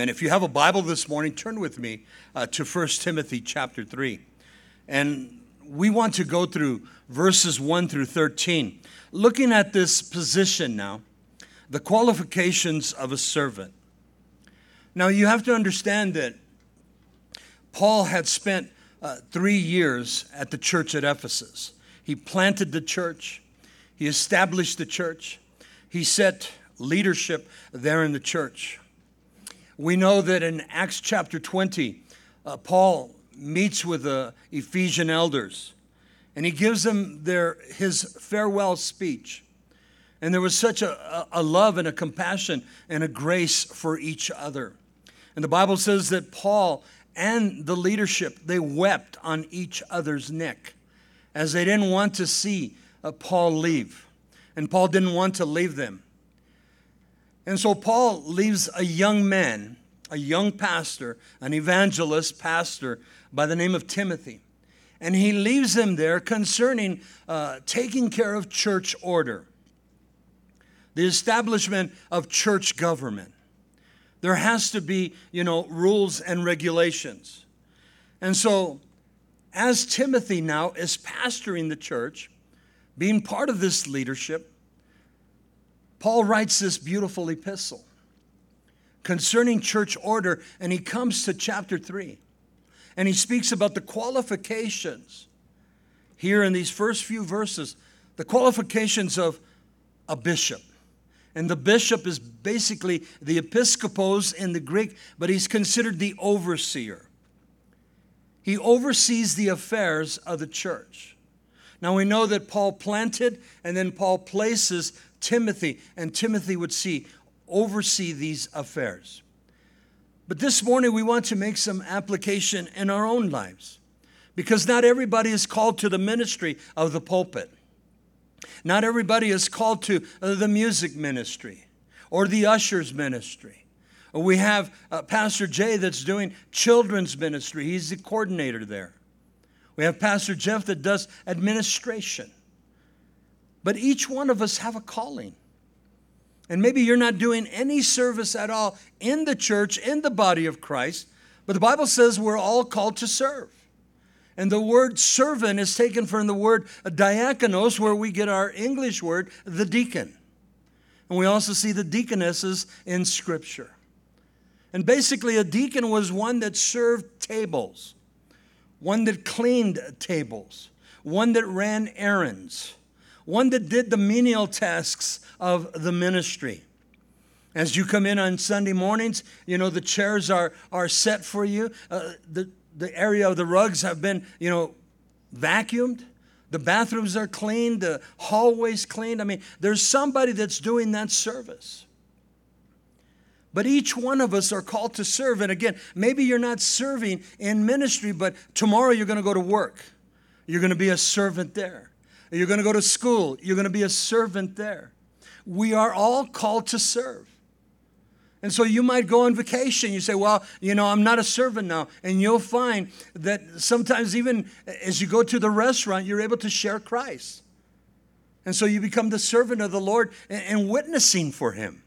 And if you have a Bible this morning, turn with me uh, to 1 Timothy chapter 3. And we want to go through verses 1 through 13, looking at this position now, the qualifications of a servant. Now, you have to understand that Paul had spent uh, three years at the church at Ephesus. He planted the church, he established the church, he set leadership there in the church. We know that in Acts chapter 20, uh, Paul meets with the Ephesian elders and he gives them their, his farewell speech. And there was such a, a love and a compassion and a grace for each other. And the Bible says that Paul and the leadership, they wept on each other's neck as they didn't want to see uh, Paul leave. And Paul didn't want to leave them. And so Paul leaves a young man, a young pastor, an evangelist pastor by the name of Timothy. And he leaves him there concerning uh, taking care of church order, the establishment of church government. There has to be, you know, rules and regulations. And so, as Timothy now is pastoring the church, being part of this leadership, Paul writes this beautiful epistle concerning church order, and he comes to chapter 3 and he speaks about the qualifications here in these first few verses the qualifications of a bishop. And the bishop is basically the episkopos in the Greek, but he's considered the overseer. He oversees the affairs of the church. Now we know that Paul planted and then Paul places Timothy, and Timothy would see, oversee these affairs. But this morning we want to make some application in our own lives because not everybody is called to the ministry of the pulpit. Not everybody is called to uh, the music ministry or the ushers ministry. We have uh, Pastor Jay that's doing children's ministry. He's the coordinator there. We have Pastor Jeff that does administration. But each one of us have a calling. And maybe you're not doing any service at all in the church, in the body of Christ, but the Bible says we're all called to serve. And the word servant is taken from the word diakonos, where we get our English word, the deacon. And we also see the deaconesses in Scripture. And basically, a deacon was one that served tables, one that cleaned tables, one that ran errands one that did the menial tasks of the ministry. As you come in on Sunday mornings, you know, the chairs are, are set for you. Uh, the, the area of the rugs have been, you know, vacuumed. The bathrooms are cleaned, the hallways cleaned. I mean, there's somebody that's doing that service. But each one of us are called to serve. And again, maybe you're not serving in ministry, but tomorrow you're going to go to work. You're going to be a servant there. You're going to go to school. You're going to be a servant there. We are all called to serve. And so you might go on vacation. You say, Well, you know, I'm not a servant now. And you'll find that sometimes, even as you go to the restaurant, you're able to share Christ. And so you become the servant of the Lord and witnessing for Him.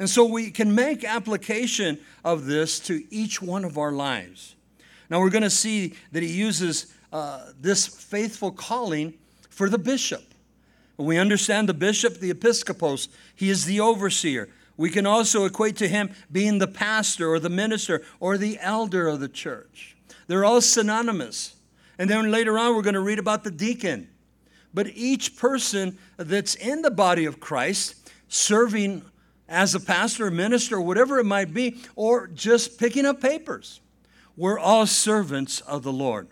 And so we can make application of this to each one of our lives. Now we're going to see that He uses uh, this faithful calling for the bishop. We understand the bishop, the episkopos, he is the overseer. We can also equate to him being the pastor or the minister or the elder of the church. They're all synonymous. And then later on, we're going to read about the deacon. But each person that's in the body of Christ, serving as a pastor, or minister, or whatever it might be, or just picking up papers, we're all servants of the Lord.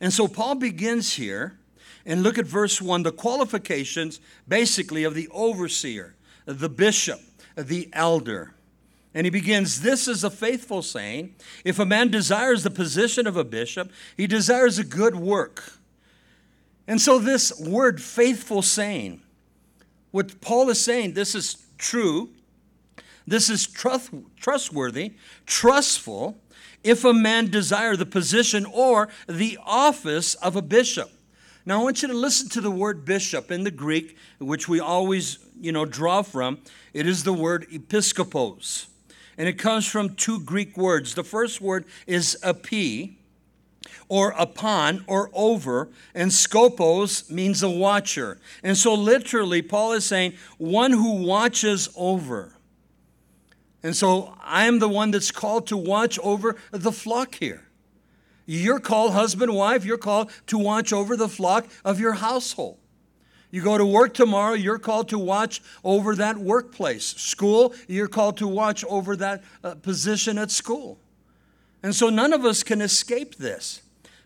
And so Paul begins here and look at verse 1 the qualifications basically of the overseer, the bishop, the elder. And he begins, This is a faithful saying. If a man desires the position of a bishop, he desires a good work. And so, this word faithful saying, what Paul is saying, this is true, this is trustworthy, trustful, if a man desire the position or the office of a bishop. Now, I want you to listen to the word bishop in the Greek, which we always, you know, draw from. It is the word episkopos. And it comes from two Greek words. The first word is epi, or upon, or over, and skopos means a watcher. And so, literally, Paul is saying, one who watches over. And so, I am the one that's called to watch over the flock here. You're called, husband, wife, you're called to watch over the flock of your household. You go to work tomorrow, you're called to watch over that workplace. School, you're called to watch over that uh, position at school. And so none of us can escape this,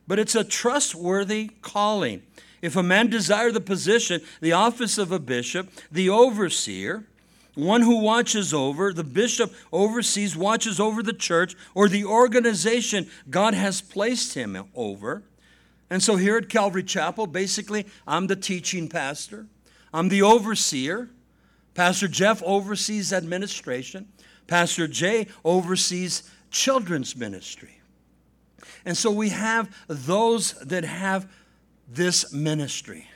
but it's a trustworthy calling. If a man desire the position, the office of a bishop, the overseer, one who watches over, the bishop oversees, watches over the church or the organization God has placed him over. And so here at Calvary Chapel, basically, I'm the teaching pastor, I'm the overseer. Pastor Jeff oversees administration, Pastor Jay oversees children's ministry. And so we have those that have this ministry.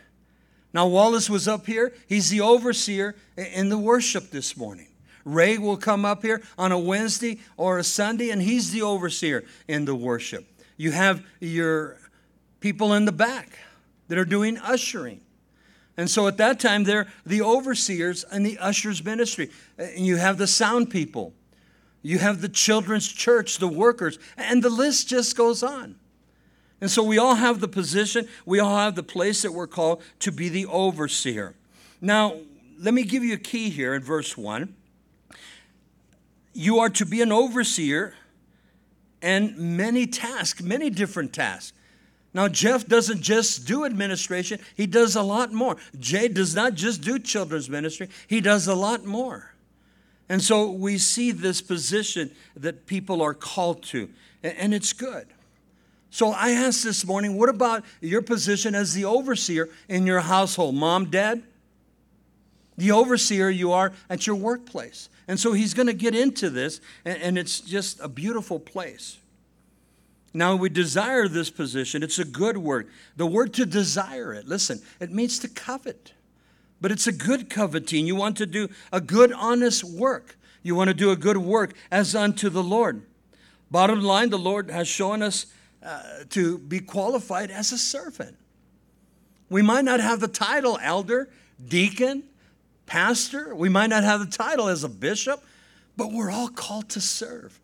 Now, Wallace was up here. He's the overseer in the worship this morning. Ray will come up here on a Wednesday or a Sunday, and he's the overseer in the worship. You have your people in the back that are doing ushering. And so at that time, they're the overseers and the ushers ministry. And you have the sound people, you have the children's church, the workers, and the list just goes on. And so we all have the position, we all have the place that we're called to be the overseer. Now, let me give you a key here in verse 1. You are to be an overseer and many tasks, many different tasks. Now, Jeff doesn't just do administration, he does a lot more. Jay does not just do children's ministry, he does a lot more. And so we see this position that people are called to, and it's good. So I asked this morning, what about your position as the overseer in your household? Mom, dad? The overseer you are at your workplace. And so he's going to get into this, and it's just a beautiful place. Now, we desire this position. It's a good word. The word to desire it, listen, it means to covet. But it's a good coveting. You want to do a good, honest work. You want to do a good work as unto the Lord. Bottom line, the Lord has shown us uh, to be qualified as a servant. We might not have the title elder, deacon, pastor. We might not have the title as a bishop, but we're all called to serve.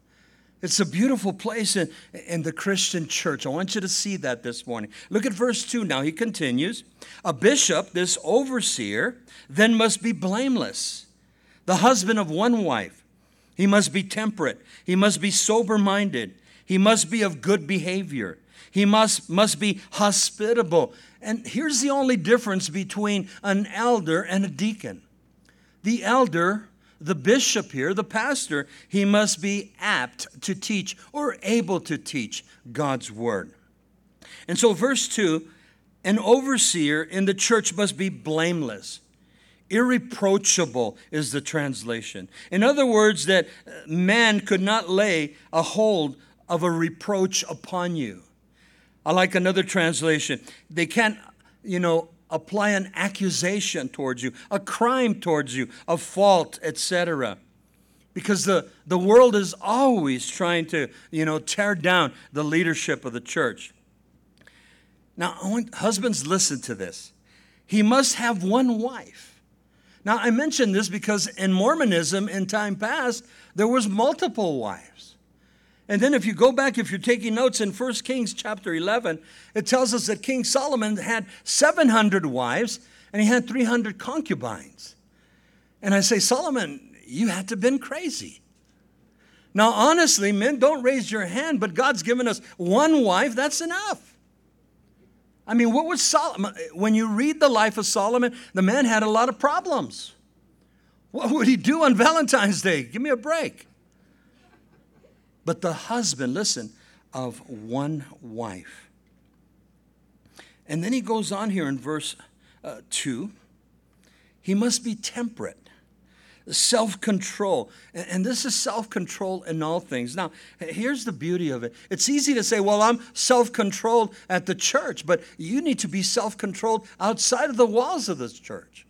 It's a beautiful place in, in the Christian church. I want you to see that this morning. Look at verse 2 now. He continues A bishop, this overseer, then must be blameless, the husband of one wife. He must be temperate, he must be sober minded, he must be of good behavior, he must, must be hospitable. And here's the only difference between an elder and a deacon the elder the bishop here, the pastor, he must be apt to teach or able to teach God's word. And so, verse 2 an overseer in the church must be blameless. Irreproachable is the translation. In other words, that man could not lay a hold of a reproach upon you. I like another translation. They can't, you know, apply an accusation towards you, a crime towards you, a fault, etc. Because the, the world is always trying to, you know, tear down the leadership of the church. Now, want husbands listen to this. He must have one wife. Now, I mention this because in Mormonism in time past, there was multiple wives. And then if you go back, if you're taking notes in 1 Kings chapter 11, it tells us that King Solomon had 700 wives and he had 300 concubines. And I say, Solomon, you had to have been crazy. Now, honestly, men, don't raise your hand, but God's given us one wife, that's enough. I mean, what was Solomon? When you read the life of Solomon, the man had a lot of problems. What would he do on Valentine's Day? Give me a break but the husband, listen, of one wife. And then he goes on here in verse uh, 2 he must be temperate, self control. And, this is self control in all things. Now, here's the beauty of it it's easy to say, well, I'm self controlled at the church, but you need to be self controlled outside of the walls of this church.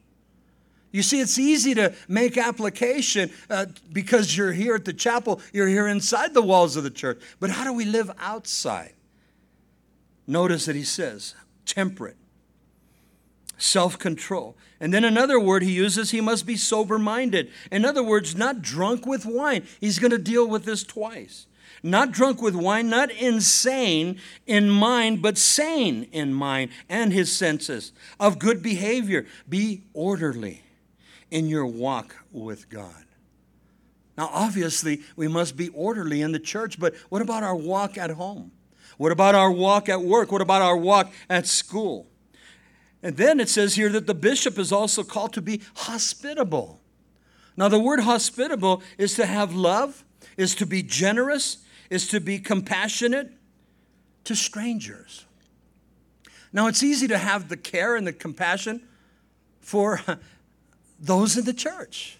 You see, it's easy to make application uh, because you're here at the chapel, you're here inside the walls of the church. But how do we live outside? Notice that he says, temperate, self control. And then another word he uses, he must be sober minded. In other words, not drunk with wine. He's going to deal with this twice. Not drunk with wine, not insane in mind, but sane in mind and his senses, of good behavior. Be orderly in your walk with God. Now, obviously, we must be orderly in the church, but what about our walk at home? What about our walk at work? What about our walk at school? And then it says here that the bishop is also called to be hospitable. Now, the word hospitable is to have love, is to be generous, is to be compassionate to strangers. Now, it's easy to have the care and the compassion for those in the church.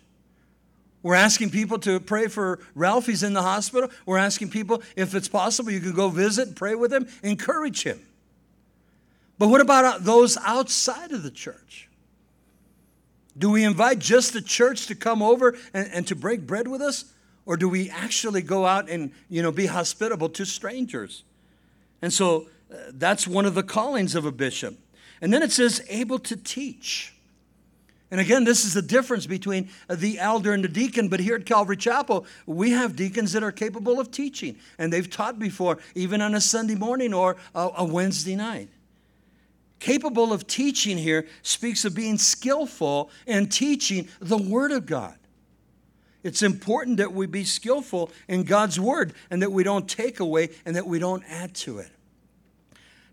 We're asking people to pray for Ralph. He's in the hospital. We're asking people, if it's possible, you can go visit and pray with him, encourage him. But what about those outside of the church? Do we invite just the church to come over and, and to break bread with us? Or do we actually go out and you know, be hospitable to strangers? And so uh, that's one of the callings of a bishop. And then it says, able to teach. And again, this is the difference between the elder and the deacon. But here at Calvary Chapel, we have deacons that are capable of teaching. And they've taught before, even on a Sunday morning or a, Wednesday night. Capable of teaching here speaks of being skillful in teaching the Word of God. It's important that we be skillful in God's Word and that we don't take away and that we don't add to it.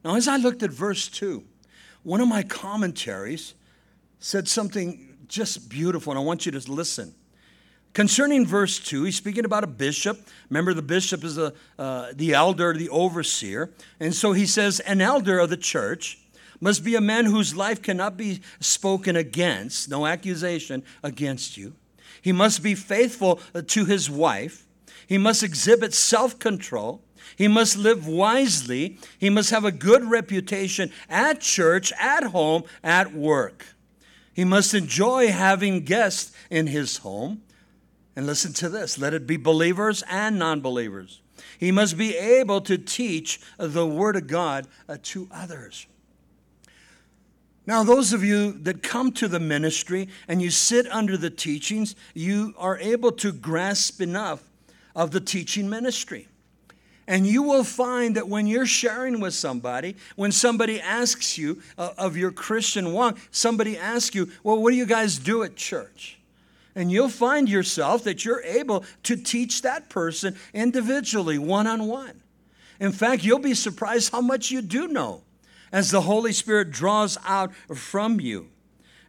Now, as I looked at verse 2, one of my commentaries said something just beautiful, and I want you to listen. Concerning verse 2, he's speaking about a bishop. Remember, the bishop is a, uh, the elder, the overseer. And so he says, An elder of the church must be a man whose life cannot be spoken against, no accusation against you. He must be faithful to his wife. He must exhibit self control. He must live wisely. He must have a good reputation at church, at home, at work. He must enjoy having guests in his home. And listen to this let it be believers and non believers. He must be able to teach the Word of God uh, to others. Now, those of you that come to the ministry and you sit under the teachings, you are able to grasp enough of the teaching ministry. And you will find that when you're sharing with somebody, when somebody asks you uh, of your Christian walk, somebody asks you, Well, what do you guys do at church? And you'll find yourself that you're able to teach that person individually, one on one. In fact, you'll be surprised how much you do know as the Holy Spirit draws out from you.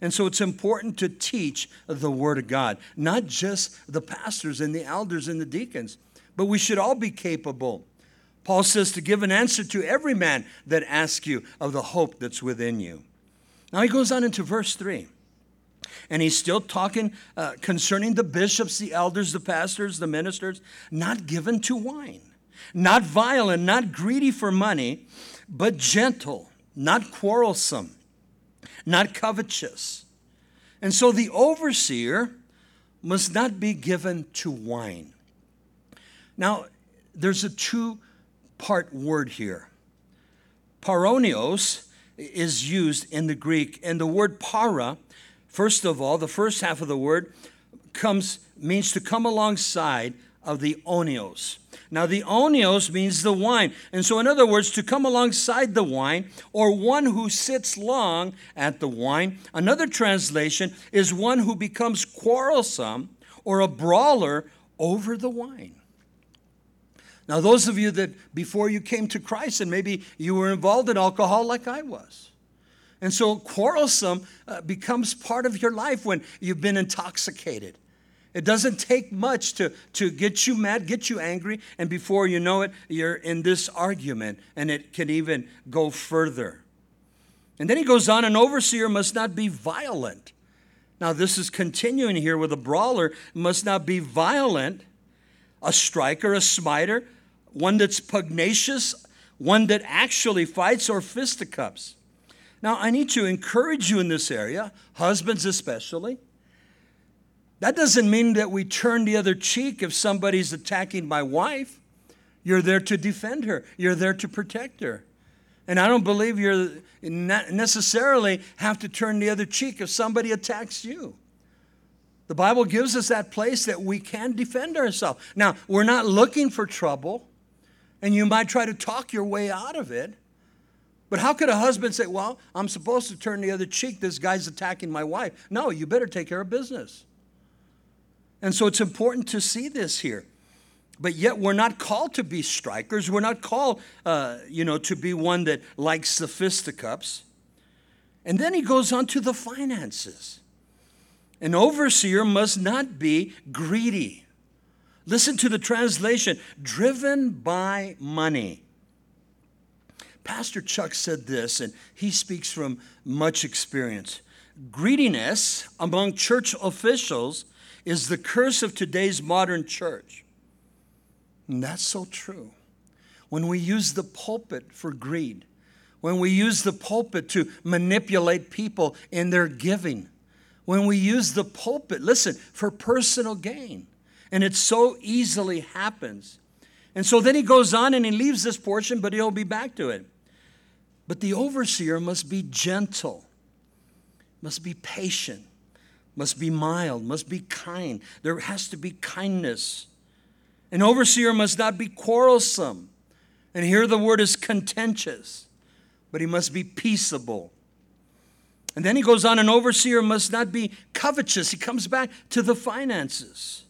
And so it's important to teach the Word of God, not just the pastors and the elders and the deacons but we should all be capable. Paul says to give an answer to every man that asks you of the hope that's within you. Now he goes on into verse 3. And he's still talking uh, concerning the bishops, the elders, the pastors, the ministers, not given to wine, not violent, not greedy for money, but gentle, not quarrelsome, not covetous. And so the overseer must not be given to wine. Now, there's a two part word here. Paronios is used in the Greek, and the word para, first of all, the first half of the word comes means to come alongside of the onios. Now, the onios means the wine. And so, in other words, to come alongside the wine, or one who sits long at the wine. Another translation is one who becomes quarrelsome or a brawler over the wine. Now, those of you that before you came to Christ and maybe you were involved in alcohol like I was. And so, quarrelsome uh, becomes part of your life when you've been intoxicated. It doesn't take much to, to get you mad, get you angry, and before you know it, you're in this argument, and it can even go further. And then he goes on an overseer must not be violent. Now, this is continuing here with a brawler, must not be violent, a striker, a smiter, one that's pugnacious, one that actually fights, or fisticuffs. Now, I need to encourage you in this area, husbands especially. That doesn't mean that we turn the other cheek if somebody's attacking my wife. You're there to defend her, you're there to protect her. And I don't believe you necessarily have to turn the other cheek if somebody attacks you. The Bible gives us that place that we can defend ourselves. Now, we're not looking for trouble, and you might try to talk your way out of it. But how could a husband say, Well, I'm supposed to turn the other cheek? This guy's attacking my wife. No, you better take care of business. And so it's important to see this here. But yet we're not called to be strikers. We're not called, uh, you know, to be one that likes the fisticuffs. And then he goes on to the finances. An overseer must not be greedy. Listen to the translation driven by money. Pastor Chuck said this, and he speaks from much experience. Greediness among church officials is the curse of today's modern church. And that's so true. When we use the pulpit for greed, when we use the pulpit to manipulate people in their giving, when we use the pulpit, listen, for personal gain. And it so easily happens. And so then he goes on and he leaves this portion, but he'll be back to it. But the overseer must be gentle, must be patient, must be mild, must be kind. There has to be kindness. An overseer must not be quarrelsome. And here the word is contentious, but he must be peaceable. And then he goes on, an overseer must not be covetous. He comes back to the finances.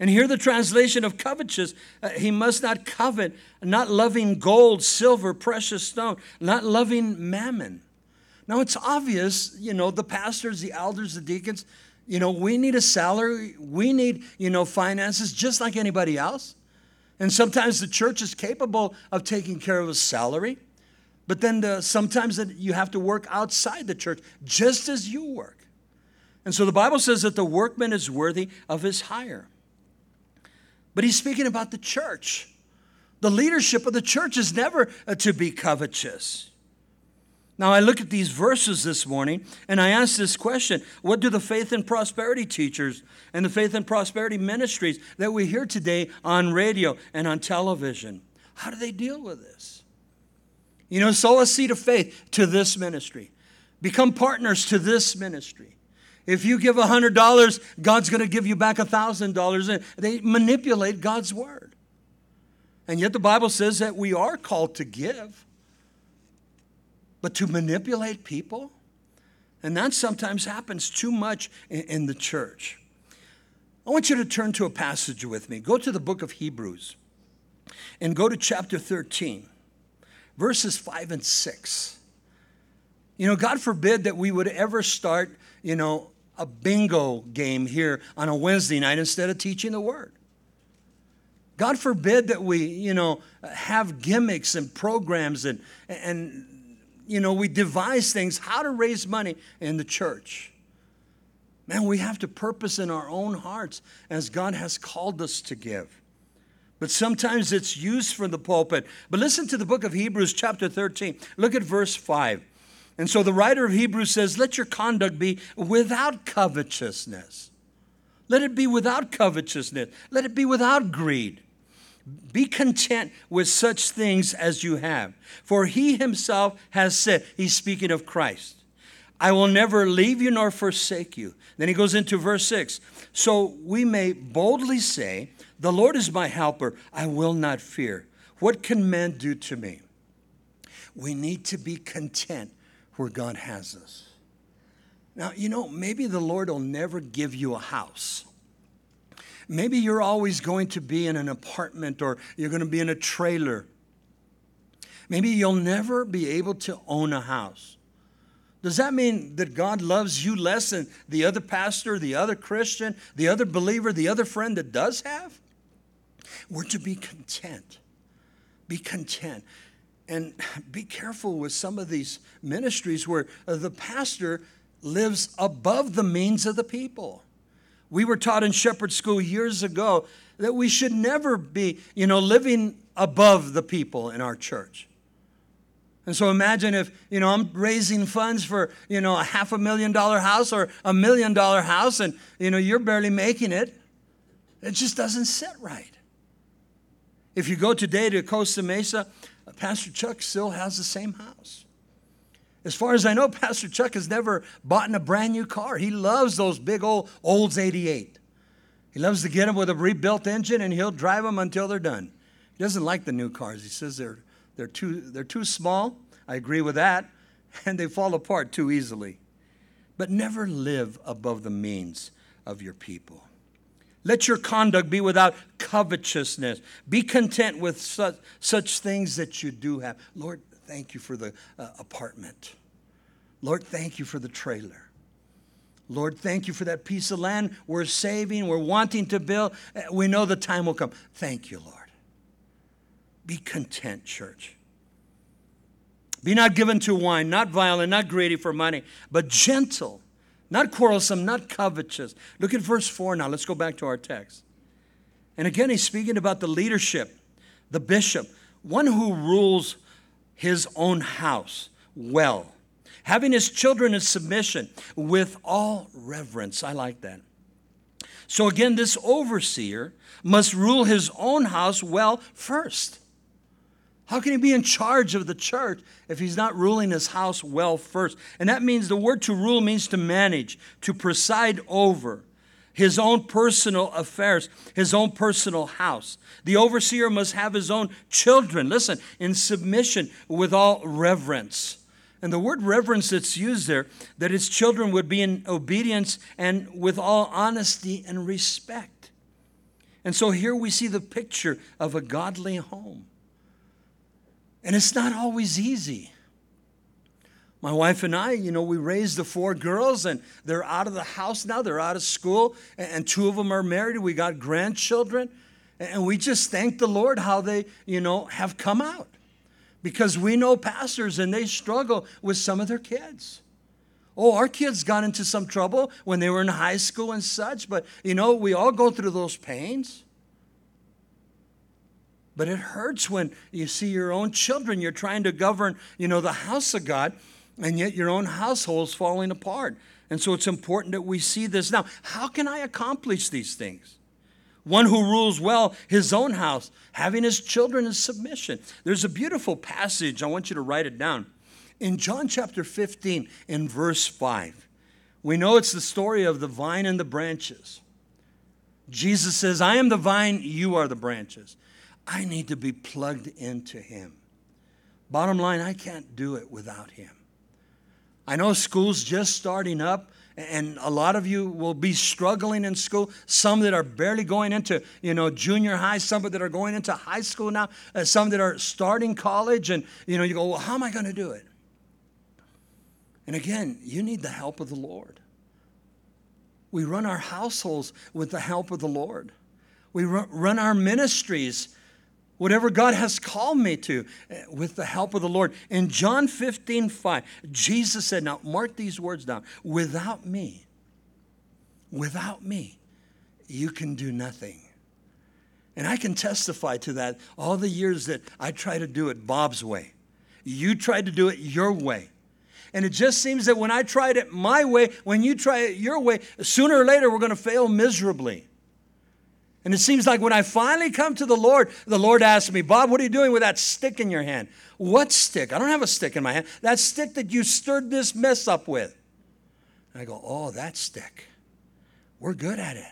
And here the translation of covetous, uh, he must not covet, not loving gold, silver, precious stone, not loving mammon. Now it's obvious, you know, the pastors, the elders, the deacons, you know, we need a salary, we need, you know, finances just like anybody else. And sometimes the church is capable of taking care of a salary. But then the, sometimes that you have to work outside the church just as you work. And so the Bible says that the workman is worthy of his hire. But he's speaking about the church. The leadership of the church is never uh, to be covetous. Now, I look at these verses this morning and I ask this question What do the faith and prosperity teachers and the faith and prosperity ministries that we hear today on radio and on television, how do they deal with this? You know, sow a seed of faith to this ministry. Become partners to this ministry. If you give $100, God's going to give you back $1,000. and They manipulate God's word. And yet the Bible says that we are called to give. But to manipulate people, and that sometimes happens too much in, the church. I want you to turn to a passage with me. Go to the book of Hebrews and go to chapter 13 verses 5 and 6. You know, God forbid that we would ever start, you know, a bingo game here on a Wednesday night instead of teaching the Word. God forbid that we, you know, have gimmicks and programs and, and you know, we devise things how to raise money in the church. Man, we have to purpose in our own hearts as God has called us to give but sometimes it's used from the pulpit. But listen to the book of Hebrews, chapter 13. Look at verse 5. And so the writer of Hebrews says, Let your conduct be without covetousness. Let it be without covetousness. Let it be without greed. Be content with such things as you have. For he himself has said, He's speaking of Christ, I will never leave you nor forsake you. Then he goes into verse 6. So we may boldly say, the Lord is my helper. I will not fear. What can man do to me? We need to be content where God has us. Now, you know, maybe the Lord will never give you a house. Maybe you're always going to be in an apartment or you're going to be in a trailer. Maybe you'll never be able to own a house. Does that mean that God loves you less than the other pastor, the other Christian, the other believer, the other friend that does have? We're to be content. Be content. And be careful with some of these ministries where uh, the pastor lives above the means of the people. We were taught in shepherd school years ago that we should never be, you know, living above the people in our church. And so imagine if, you know, I'm raising funds for, you know, a half a million dollar house or a million dollar house and, you know, you're barely making it. It just doesn't sit right. If you go today to Costa Mesa, Pastor Chuck still has the same house. As far as I know, Pastor Chuck has never bought a brand new car. He loves those big old Olds 88. He loves to get them with a rebuilt engine and he'll drive them until they're done. He doesn't like the new cars. He says they're they're too, they're too small. I agree with that. And they fall apart too easily. But never live above the means of your people. Let your conduct be without covetousness. Be content with such, such things that you do have. Lord, thank you for the uh, apartment. Lord, thank you for the trailer. Lord, thank you for that piece of land we're saving, we're wanting to build. Uh, we know the time will come. Thank you, Lord. Be content, church. Be not given to wine, not violent, not greedy for money, but gentle, not quarrelsome, not covetous. Look at verse 4 now. Let's go back to our text. And again, he's speaking about the leadership, the bishop, one who rules his own house well, having his children in submission with all reverence. I like that. So again, this overseer must rule his own house well first. How can he be in charge of the church if he's not ruling his house well first? And that means the word to rule means to manage, to preside over his own personal affairs, his own personal house. The overseer must have his own children, listen, in submission with all reverence. And the word reverence that's used there, that his children would be in obedience and with all honesty and respect. And so here we see the picture of a godly home. And it's not always easy. My wife and I, you know, we raised the four girls and they're out of the house now, they're out of school, and two of them are married. We got grandchildren. And we just thank the Lord how they, you know, have come out. Because we know pastors and they struggle with some of their kids. Oh, our kids got into some trouble when they were in high school and such, but you know, we all go through those pains. But it hurts when you see your own children. You're trying to govern, you know, the house of God, and yet your own household's falling apart. And so it's important that we see this. Now, how can I accomplish these things? One who rules well his own house, having his children in submission. There's a beautiful passage. I want you to write it down. In John chapter 15, in verse 5, we know it's the story of the vine and the branches. Jesus says, I am the vine, you are the branches. I need to be plugged into Him. Bottom line, I can't do it without Him. I know school's just starting up, and a lot of you will be struggling in school. Some that are barely going into, you know, junior high, some that are going into high school now, uh, some that are starting college, and you know, you go, well, how am I going to do it? And again, you need the help of the Lord. We run our households with the help of the Lord. We run our ministries whatever God has called me to eh, with the help of the Lord. In John 15, 5, Jesus said, Now mark these words down without me, without me, you can do nothing. And I can testify to that all the years that I try to do it Bob's way. You tried to do it your way. And it just seems that when I tried it my way, when you try it your way, sooner or later we're going to fail miserably. And it seems like when I finally come to the Lord, the Lord asks me, Bob, what are you doing with that stick in your hand? What stick? I don't have a stick in my hand. That stick that you stirred this mess up with. And I go, oh, that stick. We're good at it.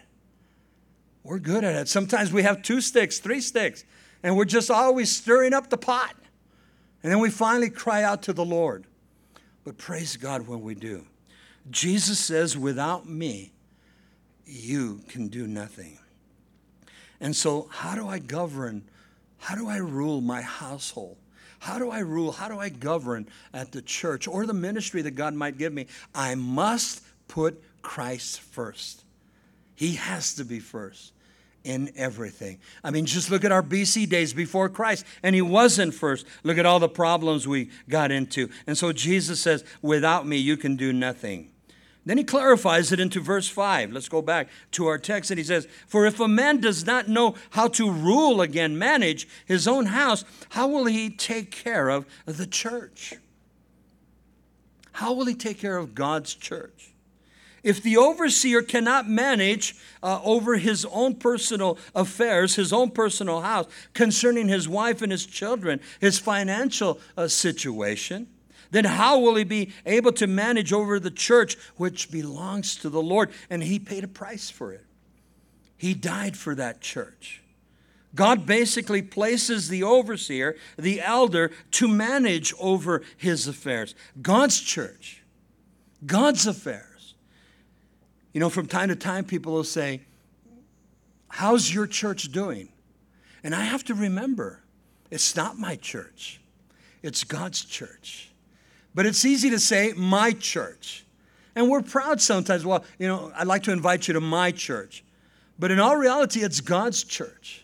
We're good at it. Sometimes we have two sticks, three sticks, and we're just always stirring up the pot. And then we finally cry out to the Lord. But praise God when we do. Jesus says, without me, you can do nothing. And so, how do I govern? How do I rule my household? How do I rule? How do I govern at the church or the ministry that God might give me? I must put Christ first. He has to be first in everything. I mean, just look at our BC days before Christ, and He wasn't first. Look at all the problems we got into. And so Jesus says, Without me, you can do nothing. Then he clarifies it into verse 5. Let's go back to our text. And he says, For if a man does not know how to rule, again, manage his own house, how will he take care of the church? How will he take care of God's church? If the overseer cannot manage uh, over his own personal affairs, his own personal house, concerning his wife and his children, his financial uh, situation, then how will he be able to manage over the church which belongs to the Lord? And he paid a price for it. He died for that church. God basically places the overseer, the elder, to manage over his affairs. God's church, God's affairs. You know, from time to time, people will say, How's your church doing? And I have to remember, it's not my church, it's God's church. But it's easy to say, my church. And we're proud sometimes. Well, you know, I'd like to invite you to my church. But in all reality, it's God's church.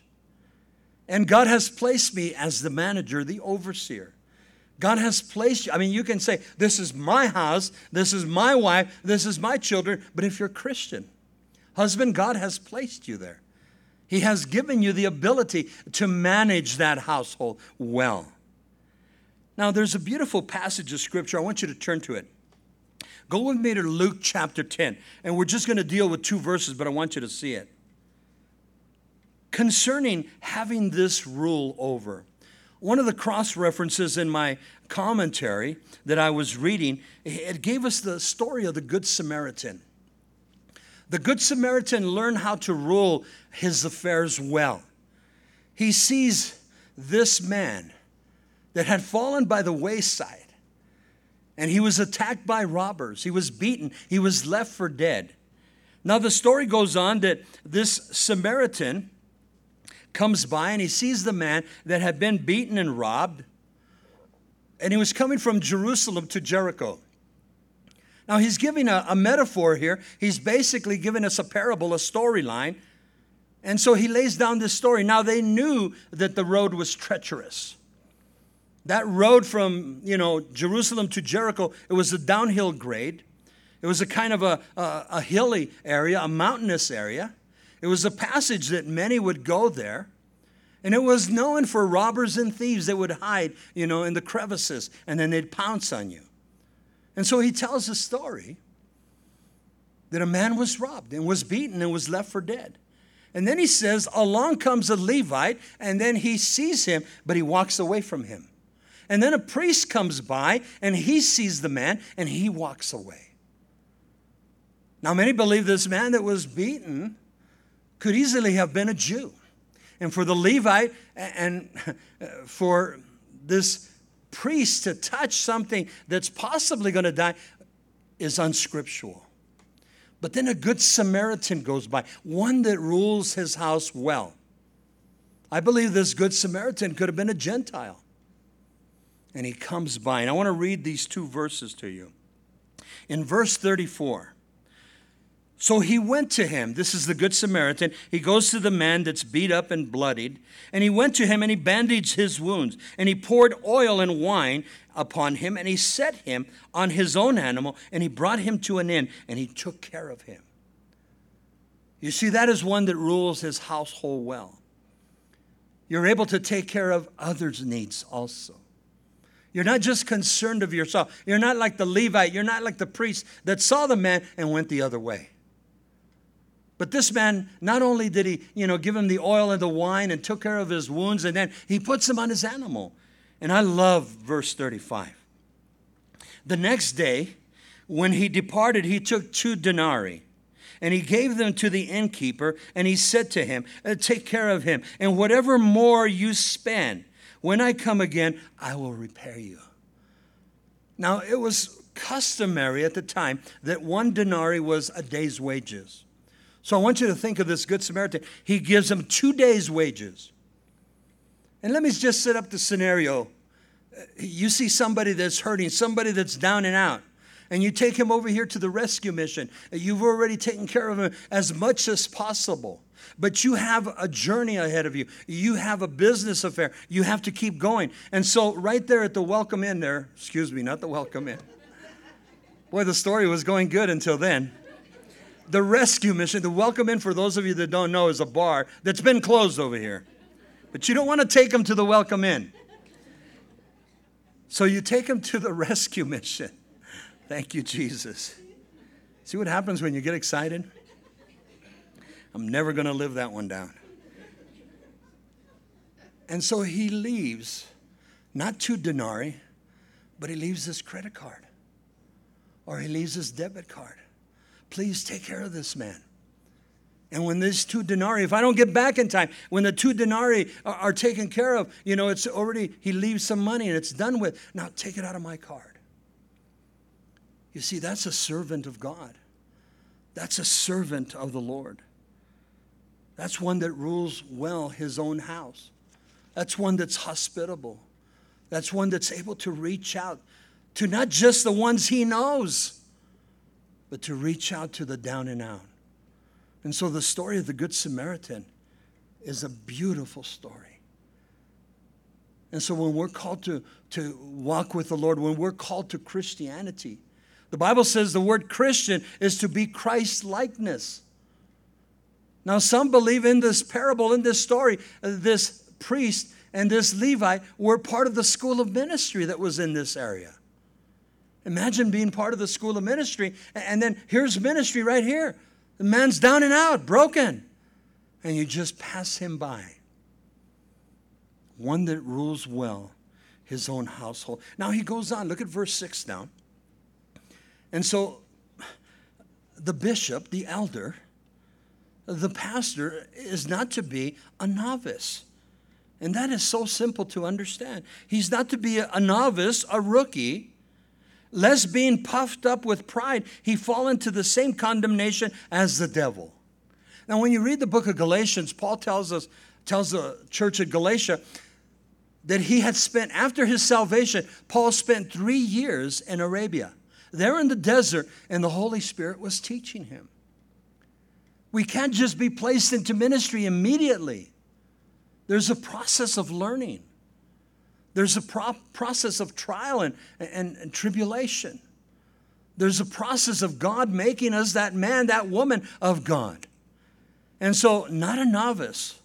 And God has placed me as the manager, the overseer. God has placed you. I mean, you can say, This is my house, this is my wife, this is my children. But if you're Christian, husband, God has placed you there. He has given you the ability to manage that household well. Now, there's a beautiful passage of scripture. I want you to turn to it. Go with me to Luke chapter 10, and we're just going to deal with two verses, but I want you to see it. Concerning having this rule over, one of the cross references in my commentary that I was reading, it gave us the story of the Good Samaritan. The Good Samaritan learned how to rule his affairs well. He sees this man that had fallen by the wayside. And he was attacked by robbers. He was beaten. He was left for dead. Now, the story goes on that this Samaritan comes by and he sees the man that had been beaten and robbed. And he was coming from Jerusalem to Jericho. Now, he's giving a, a metaphor here. He's basically giving us a parable, a storyline. And so he lays down this story. Now, they knew that the road was treacherous. That road from, you know, Jerusalem to Jericho, it was a downhill grade. It was a kind of a, a, a hilly area, a mountainous area. It was a passage that many would go there. And it was known for robbers and thieves that would hide, you know, in the crevices and then they'd pounce on you. And so he tells a story that a man was robbed and was beaten and was left for dead. And then he says, Along comes a Levite, and then he sees him, but he walks away from him. And then a priest comes by and he sees the man and he walks away. Now, many believe this man that was beaten could easily have been a Jew. And for the Levite and for this priest to touch something that's possibly going to die is unscriptural. But then a good Samaritan goes by, one that rules his house well. I believe this good Samaritan could have been a Gentile and he comes by. And I want to read these two verses to you. In verse 34, so he went to him. This is the Good Samaritan. He goes to the man that's beat up and bloodied, and he went to him and he bandaged his wounds, and he poured oil and wine upon him, and he set him on his own animal, and he brought him to an inn, and he took care of him. You see, that is one that rules his household well. You're able to take care of others' needs also. You're not just concerned of yourself. You're not like the Levite. You're not like the priest that saw the man and went the other way. But this man, not only did he, you know, give him the oil and the wine and took care of his wounds, and then he puts him on his animal. And I love verse 35. The next day, when he departed, he took two denarii and he gave them to the innkeeper, and he said to him, uh, Take care of him, and whatever more you spend, when I come again, I will repair you. Now, it was customary at the time that one denarii was a day's wages. So I want you to think of this Good Samaritan. He gives him two days' wages. And let me just set up the scenario. You see somebody that's hurting, somebody that's down and out, and you take him over here to the rescue mission. You've already taken care of him as much as possible. But you have a journey ahead of you. You have a business affair. You have to keep going. And so, right there at the welcome in, there, excuse me, not the welcome in. Boy, the story was going good until then. The rescue mission, the welcome in, for those of you that don't know, is a bar that's been closed over here. But you don't want to take them to the welcome in. So you take them to the rescue mission. Thank you, Jesus. See what happens when you get excited? I'm never going to live that one down. And so he leaves, not two denarii, but he leaves his credit card or he leaves his debit card. Please take care of this man. And when these two denarii, if I don't get back in time, when the two denarii are, are, taken care of, you know, it's already, he leaves some money and it's done with. Now take it out of my card. You see, that's a servant of God. That's a servant of the Lord. That's one that rules well his own house. That's one that's hospitable. That's one that's able to reach out to not just the ones he knows, but to reach out to the down and out. And so the story of the Good Samaritan is a beautiful story. And so when we're called to, to walk with the Lord, when we're called to Christianity, the Bible says the word Christian is to be Christ likeness. Now, some believe in this parable, in this story, uh, this priest and this Levite were part of the school of ministry that was in this area. Imagine being part of the school of ministry, and then here's ministry right here. The man's down and out, broken, and you just pass him by. One that rules well his own household. Now he goes on, look at verse 6 now. And so the bishop, the elder, the pastor is not to be a novice. And that is so simple to understand. He's not to be a novice, a rookie, lest being puffed up with pride, he fall into the same condemnation as the devil. Now, when you read the book of Galatians, Paul tells us, tells the church at Galatia that he had spent, after his salvation, Paul spent three years in Arabia, there in the desert, and the Holy Spirit was teaching him. We can't just be placed into ministry immediately. There's a process of learning. There's a pro- process of trial and, and, and tribulation. There's a process of God making us that man, that woman of God. And so, not a novice,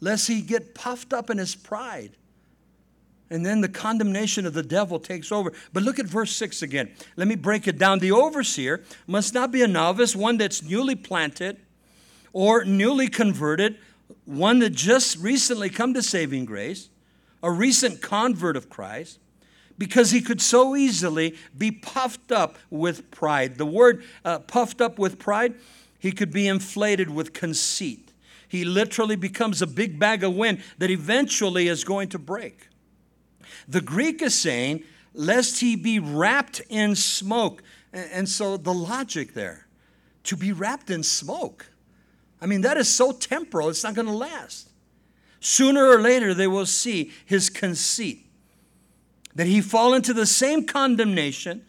lest he get puffed up in his pride. And then the condemnation of the devil takes over. But look at verse 6 again. Let me break it down. The overseer must not be a novice, one that's newly planted or newly converted, one that just recently come to saving grace, a recent convert of Christ, because he could so easily be puffed up with pride. The word uh, puffed up with pride, he could be inflated with conceit. He literally becomes a big bag of wind that eventually is going to break. The Greek is saying, lest he be wrapped in smoke. And so the logic there, to be wrapped in smoke. I mean, that is so temporal, it's not going to last. Sooner or later, they will see his conceit, that he fall into the same condemnation,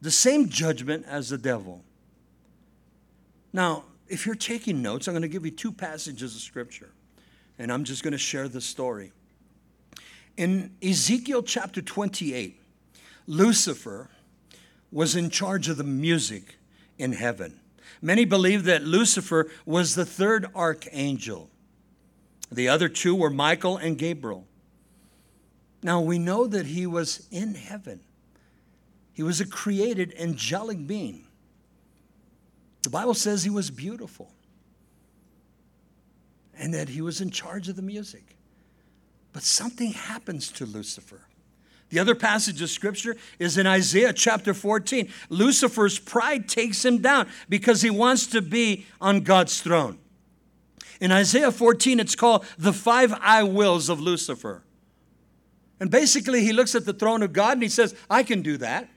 the same judgment as the devil. Now, if you're taking notes, I'm going to give you two passages of scripture, and I'm just going to share the story. In Ezekiel chapter 28, Lucifer was in charge of the music in heaven. Many believe that Lucifer was the third archangel. The other two were Michael and Gabriel. Now we know that he was in heaven. He was a created angelic being. The Bible says he was beautiful and that he was in charge of the music. But something happens to Lucifer. The other passage of scripture is in Isaiah chapter 14. Lucifer's pride takes him down because he wants to be on God's throne. In Isaiah 14, it's called the five I wills of Lucifer. And basically, he looks at the throne of God and he says, I can do that.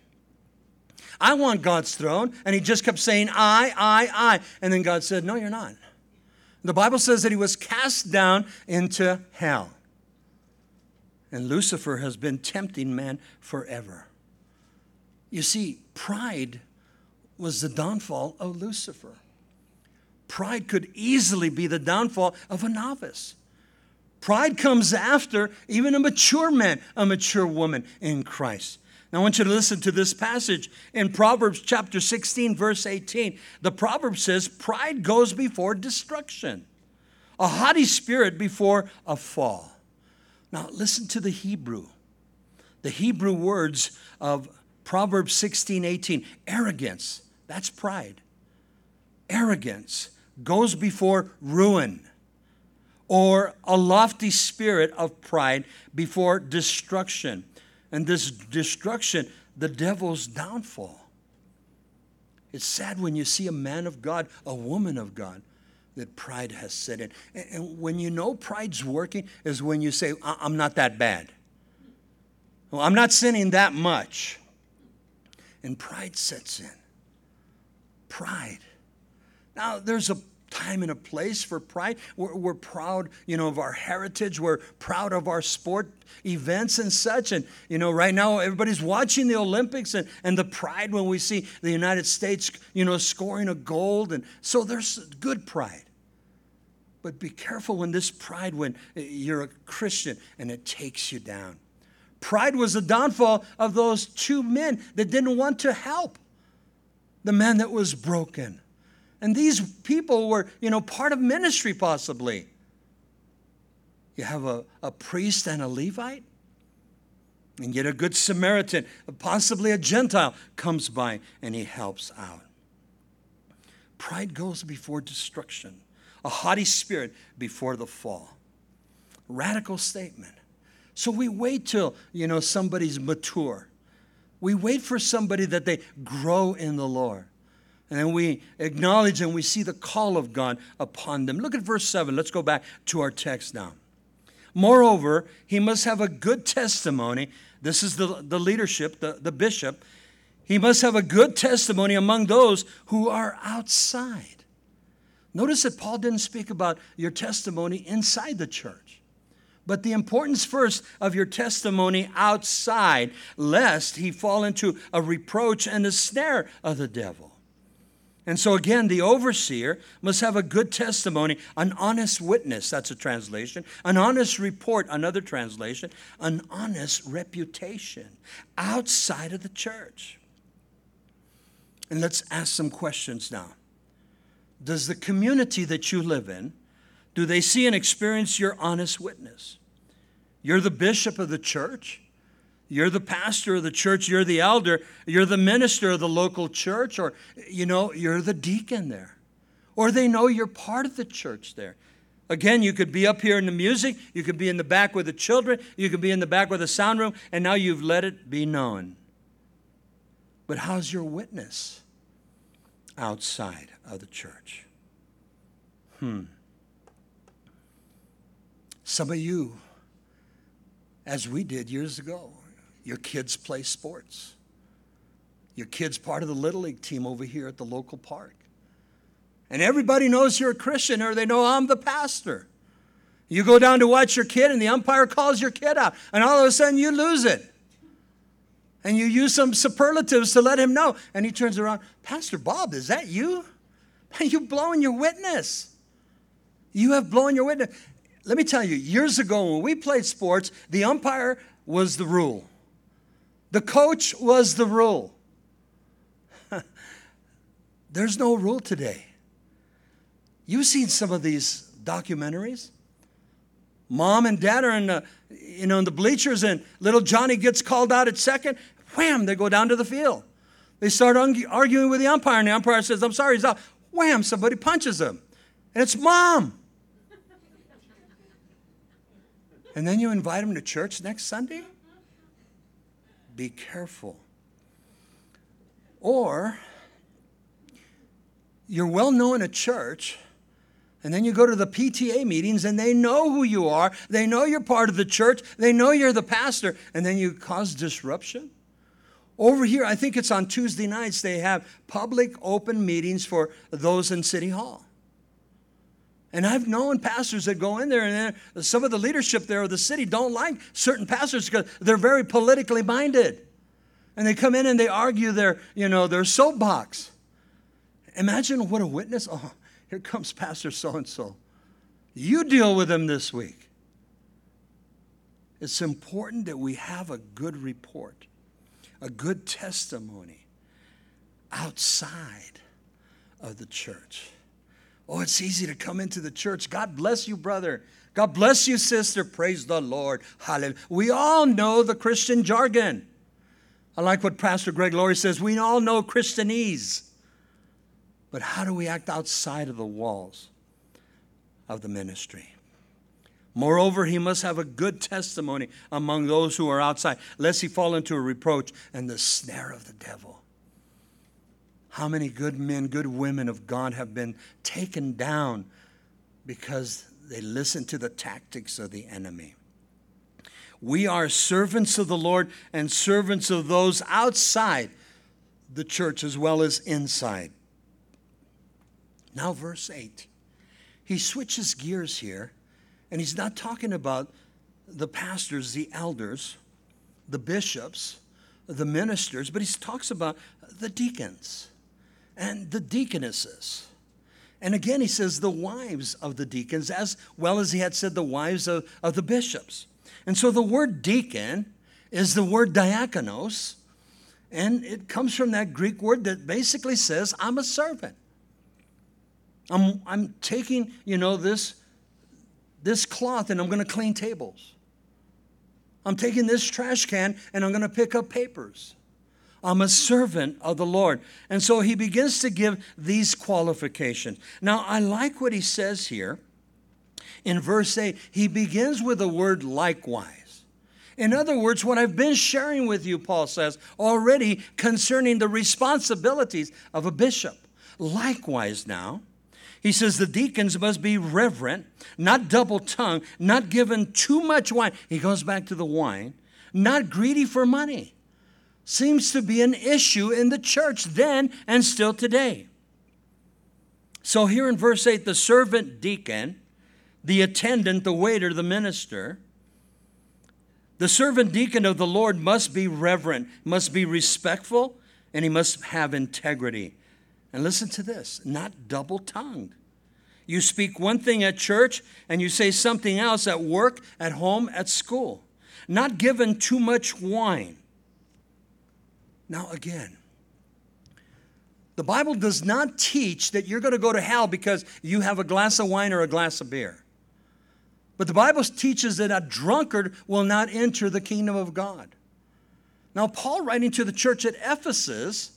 I want God's throne. And he just kept saying, I, I, I. And then God said, No, you're not. The Bible says that he was cast down into hell. And Lucifer has been tempting man forever. You see, pride was the downfall of Lucifer. Pride could easily be the downfall of a novice. Pride comes after even a mature man, a mature woman in Christ. I want you to listen to this passage in Proverbs chapter 16, verse 18. The proverb says, Pride goes before destruction, a haughty spirit before a fall. Now, listen to the Hebrew. The Hebrew words of Proverbs 16, 18. Arrogance, that's pride. Arrogance goes before ruin, or a lofty spirit of pride before destruction and this destruction, the devil's downfall. It's sad when you see a man of God, a woman of God, that pride has set in. And when you know pride's working, is when you say, I'm not that bad. Well, I'm not sinning that much. And pride sets in. Pride. Now, there's a time and a place for pride. We're, we're, proud, you know, of our heritage. We're proud of our sport events and such. And, you know, right now everybody's watching the Olympics and, and the pride when we see the United States, you know, scoring a gold. And so there's good pride. But be careful when this pride, when eh, you're a Christian and it takes you down. Pride was the downfall of those two men that didn't want to help the man that was broken. And these people were, you know, part of ministry possibly. You have a, a priest and a Levite, and yet a good Samaritan, possibly a Gentile, comes by and he helps out. Pride goes before destruction, a haughty spirit before the fall. Radical statement. So we wait till, you know, somebody's mature. We wait for somebody that they grow in the Lord. And then we acknowledge and we see the call of God upon them. Look at verse 7. Let's go back to our text now. Moreover, he must have a good testimony. This is the, the leadership, the, the bishop. He must have a good testimony among those who are outside. Notice that Paul didn't speak about your testimony inside the church, but the importance first of your testimony outside, lest he fall into a reproach and a snare of the devil. And so, again, the overseer must have a good testimony, an honest witness, that's a translation, an honest report, another translation, an honest reputation outside of the church. And let's ask some questions now. Does the community that you live in, do they see and experience your honest witness? You're the bishop of the church. You're the pastor of the church, you're the elder, you're the minister of the local church, or, you know, you're the deacon there. Or they know you're part of the church there. Again, you could be up here in the music, you could be in the back with the children, you could be in the back with the sound room, and now you've let it be known. But how's your witness outside of the church? Hmm. Some of you, as we did years ago, your kids play sports. Your kid's part of the Little League team over here at the local park. And everybody knows you're a Christian or they know I'm the pastor. You go down to watch your kid and the umpire calls your kid out, and all of a sudden you lose it. And you use some superlatives to let him know. And he turns around, Pastor Bob, is that you? You blowing your witness. You have blown your witness. Let me tell you, years ago when we played sports, the umpire was the rule. The coach was the rule. There's no rule today. You've seen some of these documentaries. Mom and dad are in the, you know, in the bleachers, and little Johnny gets called out at second. Wham! They go down to the field. They start arguing with the umpire, and the umpire says, "I'm sorry, he's out." Wham! Somebody punches him, and it's mom. and then you invite him to church next Sunday be careful. Or you're well known at church, and then you go to the PTA meetings and they know who you are, they know you're part of the church, they know you're the pastor, and then you cause disruption. Over here, I think it's on Tuesday nights, they have public open meetings for those in City Hall. And I've known pastors that go in there, and some of the leadership there of the city don't like certain pastors because they're very politically minded. And they come in and they argue their, you know, their soapbox. Imagine what a witness. Oh, here comes Pastor so and so. You deal with him this week. It's important that we have a good report, a good testimony outside of the church. Oh, it's easy to come into the church. God bless you, brother. God bless you, sister. Praise the Lord. Hallelujah. We all know the Christian jargon. I like what Pastor Greg Laurie says. We all know Christianese. But how do we act outside of the walls of the ministry? Moreover, he must have a good testimony among those who are outside, lest he fall into a reproach and the snare of the devil. How many good men, good women of God have been taken down because they listen to the tactics of the enemy? We are servants of the Lord and servants of those outside the church as well as inside. Now, verse 8. He switches gears here, and he's not talking about the pastors, the elders, the bishops, the ministers, but he talks about the deacons and the deaconesses. And again, he says the wives of the deacons, as well as he had said the wives of, of the bishops. And so the word deacon is the word diakonos, and it comes from that Greek word that basically says, I'm a servant. I'm, I'm taking, you know, this, this cloth and I'm going to clean tables. I'm taking this trash can and I'm going to pick up papers. I'm a servant of the Lord. And so he begins to give these qualifications. Now, I like what he says here in verse 8. He begins with the word likewise. In other words, what I've been sharing with you, Paul says, already concerning the responsibilities of a bishop. Likewise, now, he says the deacons must be reverent, not double tongued, not given too much wine. He goes back to the wine, not greedy for money seems to be an issue in the church then and still today. So, here in verse 8, the servant deacon, the attendant, the waiter, the minister, the servant deacon of the Lord must be reverent, must be respectful, and he must have integrity. And listen to this not double tongued. You speak one thing at church and you say something else at work, at home, at school. Not given too much wine now, again, the Bible does not teach that you're going to go to hell because you have a glass of wine or a glass of beer. But the Bible teaches that a drunkard will not enter the kingdom of God. Now, Paul, writing to the church at Ephesus,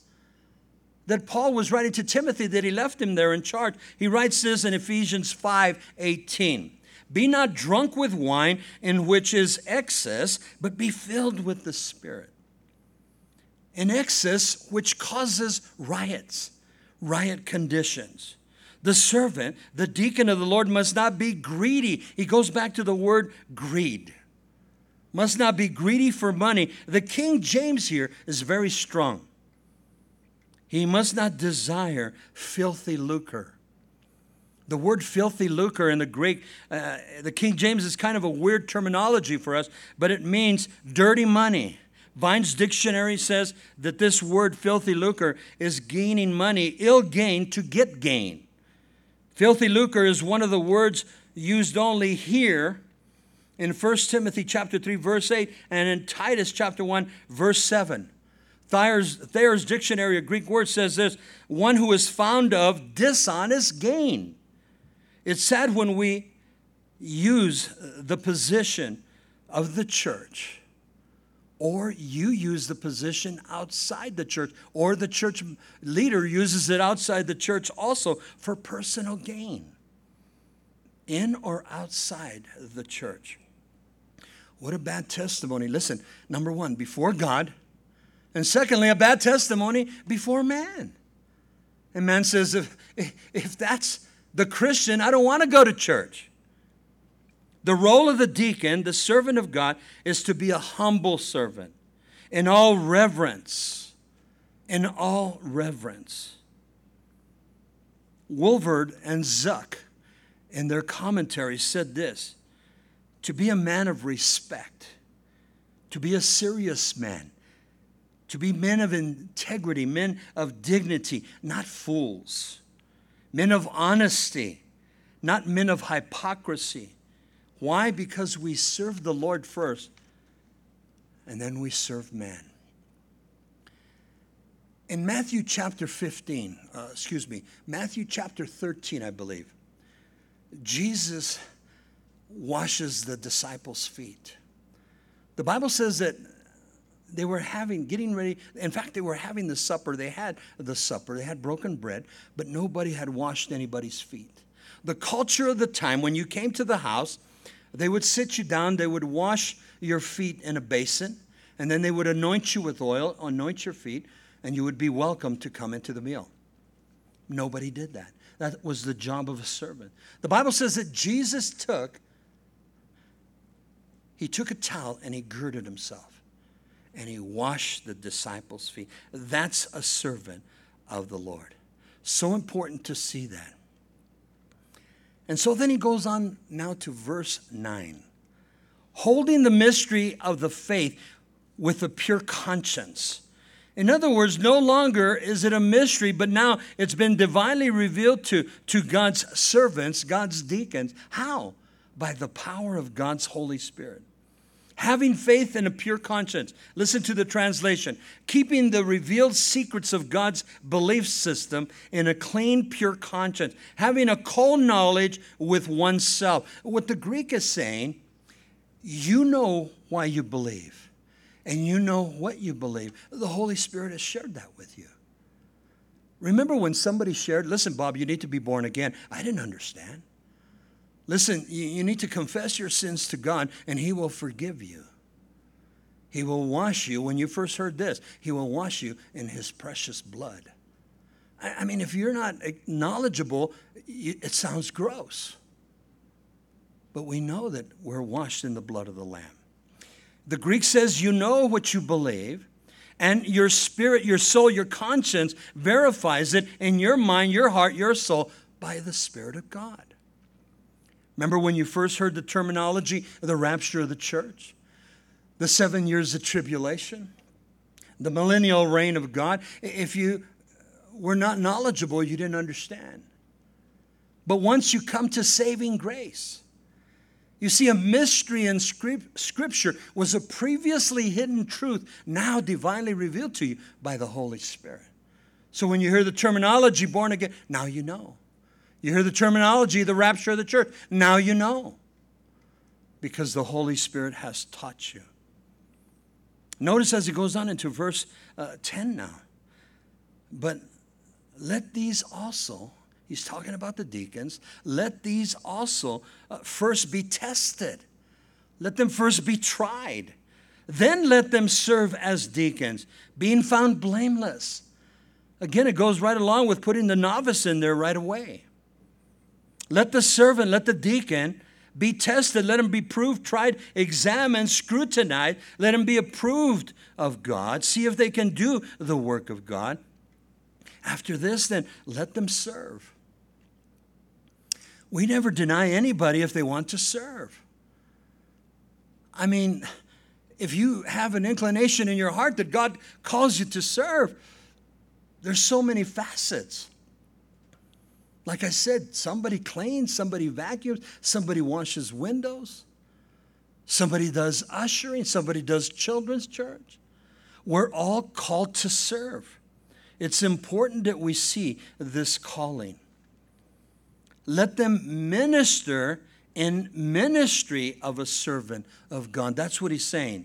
that Paul was writing to Timothy, that he left him there in charge, he writes this in Ephesians 5 18. Be not drunk with wine, in which is excess, but be filled with the Spirit in excess, which causes riots, riot conditions. The servant, the deacon of the Lord, must not be greedy. He goes back to the word greed. Must not be greedy for money. The King James here is very strong. He must not desire filthy lucre. The word filthy lucre in the Greek, uh, the King James is kind of a weird terminology for us, but it means dirty money Vine's dictionary says that this word filthy lucre is gaining money, ill gain to get gain. Filthy lucre is one of the words used only here in 1 Timothy chapter 3 verse 8 and in Titus chapter 1 verse 7. Thayer's, Thayer's dictionary of Greek words says this, one who is found of dishonest gain. It's sad when we use the position of the church or you use the position outside the church, or the church leader uses it outside the church also for personal gain, in or outside the church. What a bad testimony. Listen, number one, before God, and secondly, a bad testimony before man. And man says, if, if that's the Christian, I don't want to go to church. The role of the deacon, the servant of God, is to be a humble servant in all reverence. In all reverence. Walvoord and Zuck, in their commentary, said this to be a man of respect, to be a serious man, to be men of integrity, men of dignity, not fools, men of honesty, not men of hypocrisy why? Because we serve the Lord first, and then we serve man. In Matthew chapter 15, uh, excuse me, Matthew chapter 13, I believe, Jesus washes the disciples' feet. The Bible says that they were having, getting ready, in fact, they were having the supper. They had the supper, they had broken bread, but nobody had washed anybody's feet. The culture of the time, when you came to the house, they would sit you down, they would wash your feet in a basin, and then they would anoint you with oil, anoint your feet, and you would be welcome to come into the meal. Nobody did that. That was the job of a servant. The Bible says that Jesus took he took a towel and he girded himself and he washed the disciples' feet. That's a servant of the Lord. So important to see that. And so then he goes on now to verse 9. Holding the mystery of the faith with a pure conscience. In other words, no longer is it a mystery, but now it's been divinely revealed to, to God's servants, God's deacons. How? By the power of God's Holy Spirit. Having faith and a pure conscience. Listen to the translation. Keeping the revealed secrets of God's belief system in a clean, pure conscience. Having a cold knowledge with oneself. What the Greek is saying, you know why you believe, and you know what you believe. The Holy Spirit has shared that with you. Remember when somebody shared, listen, Bob, you need to be born again. I didn't understand. Listen, you, need to confess your sins to God, and He will forgive you. He will wash you. When you first heard this, He will wash you in His precious blood. I mean, if you're not knowledgeable, it sounds gross. But we know that we're washed in the blood of the Lamb. The Greek says, You know what you believe, and your spirit, your soul, your conscience verifies it in your mind, your heart, your soul by the Spirit of God. Remember when you first heard the terminology of the rapture of the church? The seven years of tribulation? The millennial reign of God? If you uh, were not knowledgeable, you didn't understand. But once you come to saving grace, you see, a mystery in Scripture was a previously hidden truth, now divinely revealed to you by the Holy Spirit. So when you hear the terminology born again, now you know. You hear the terminology, the rapture of the church. Now you know because the Holy Spirit has taught you. Notice as it goes on into verse uh, 10 now. But let these also, he's talking about the deacons, let these also uh, first be tested. Let them first be tried. Then let them serve as deacons, being found blameless. Again, it goes right along with putting the novice in there right away. Let the servant, let the deacon be tested. Let him be proved, tried, examined, scrutinized. Let him be approved of God. See if they can do the work of God. After this, then let them serve. We never deny anybody if they want to serve. I mean, if you have an inclination in your heart that God calls you to serve, there's so many facets. Like I said, somebody cleans, somebody vacuums, somebody washes windows, somebody does ushering, somebody does children's church. We're all called to serve. It's important that we see this calling. Let them minister in ministry of a servant of God. That's what he's saying.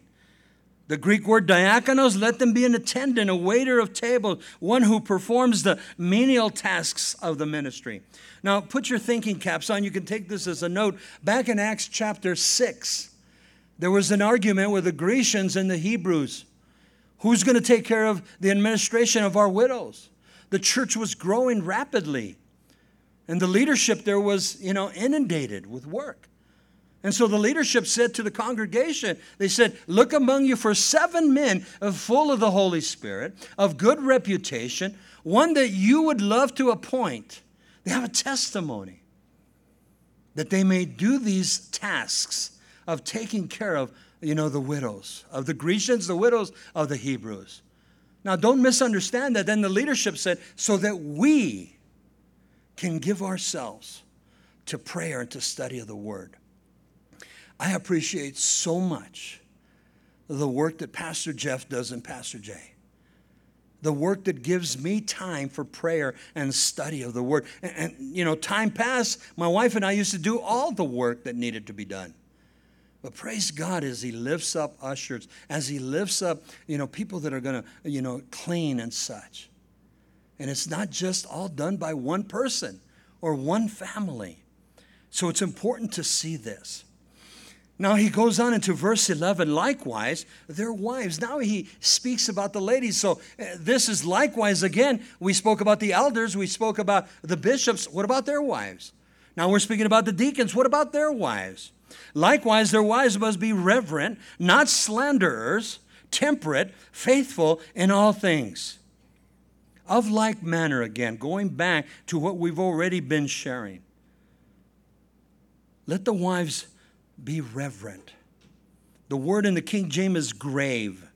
The Greek word diakonos, let them be an attendant, a waiter of tables, one who performs the menial tasks of the ministry. Now, put your thinking caps on. You can take this as a note. Back in Acts chapter 6, there was an argument with the Grecians and the Hebrews. Who's going to take care of the administration of our widows? The church was growing rapidly, and the leadership there was, you know, inundated with work. And so the leadership said to the congregation, they said, Look among you for seven men uh, full of the Holy Spirit, of good reputation, one that you would love to appoint. They have a testimony that they may do these tasks of taking care of, you know, the widows, of the Grecians, the widows of the Hebrews. Now, don't misunderstand that. Then the leadership said, so that we can give ourselves to prayer and to study of the word. I appreciate so much the work that Pastor Jeff does and Pastor Jay. the work that gives me time for prayer and study of the word. And, and, you know, time passed, my wife and I used to do all the work that needed to be done. But praise God as He lifts up ushers, as He lifts up, you know, people that are going to, you know, clean and such. And it's not just all done by one person or one family. So it's important to see this. Now he goes on into verse 11, likewise, their wives. Now he speaks about the ladies. So uh, this is likewise again. We spoke about the elders, we spoke about the bishops. What about their wives? Now we're speaking about the deacons. What about their wives? Likewise, their wives must be reverent, not slanderers, temperate, faithful in all things. Of like manner, again, going back to what we've already been sharing, let the wives be reverent. The word in the King James is grave.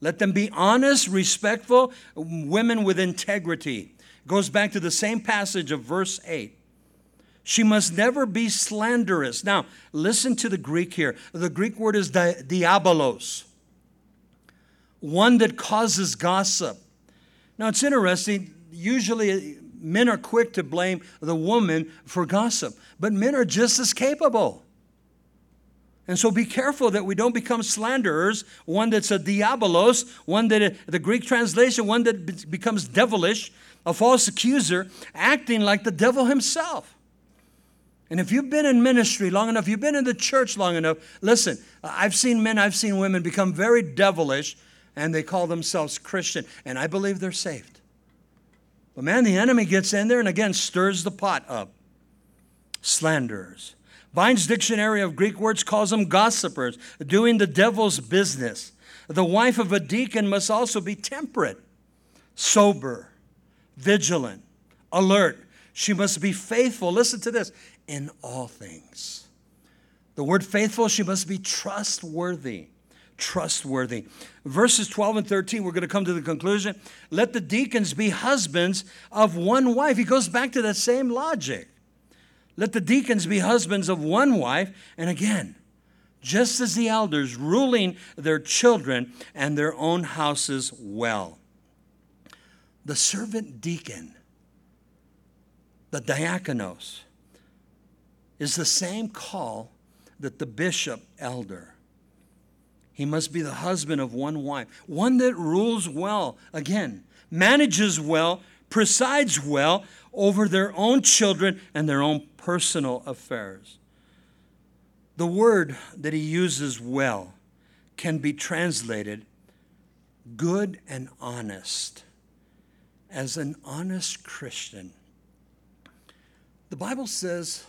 Let them be honest, respectful, women with integrity. Goes back to the same passage of verse 8. She must never be slanderous. Now, listen to the Greek here. The Greek word is di- diabolos, one that causes gossip. Now, it's interesting. Usually, men are quick to blame the woman for gossip, but men are just as capable. And so be careful that we don't become slanderers, one that's a diabolos, one that the Greek translation, one that becomes devilish, a false accuser, acting like the devil himself. And if you've been in ministry long enough, you've been in the church long enough, listen, I've seen men, I've seen women become very devilish and they call themselves Christian, and I believe they're saved. But man, the enemy gets in there and again stirs the pot up. Slanderers. Vine's dictionary of Greek words calls them gossipers, doing the devil's business. The wife of a deacon must also be temperate, sober, vigilant, alert. She must be faithful. Listen to this in all things. The word faithful, she must be trustworthy. Trustworthy. Verses 12 and 13, we're going to come to the conclusion. Let the deacons be husbands of one wife. He goes back to that same logic. Let the deacons be husbands of one wife. And again, just as the elders, ruling their children and their own houses well. The servant deacon, the diakonos, is the same call that the bishop elder. He must be the husband of one wife, one that rules well, again, manages well, presides well over their own children and their own personal affairs. The word that he uses well can be translated good and honest. As an honest Christian, the Bible says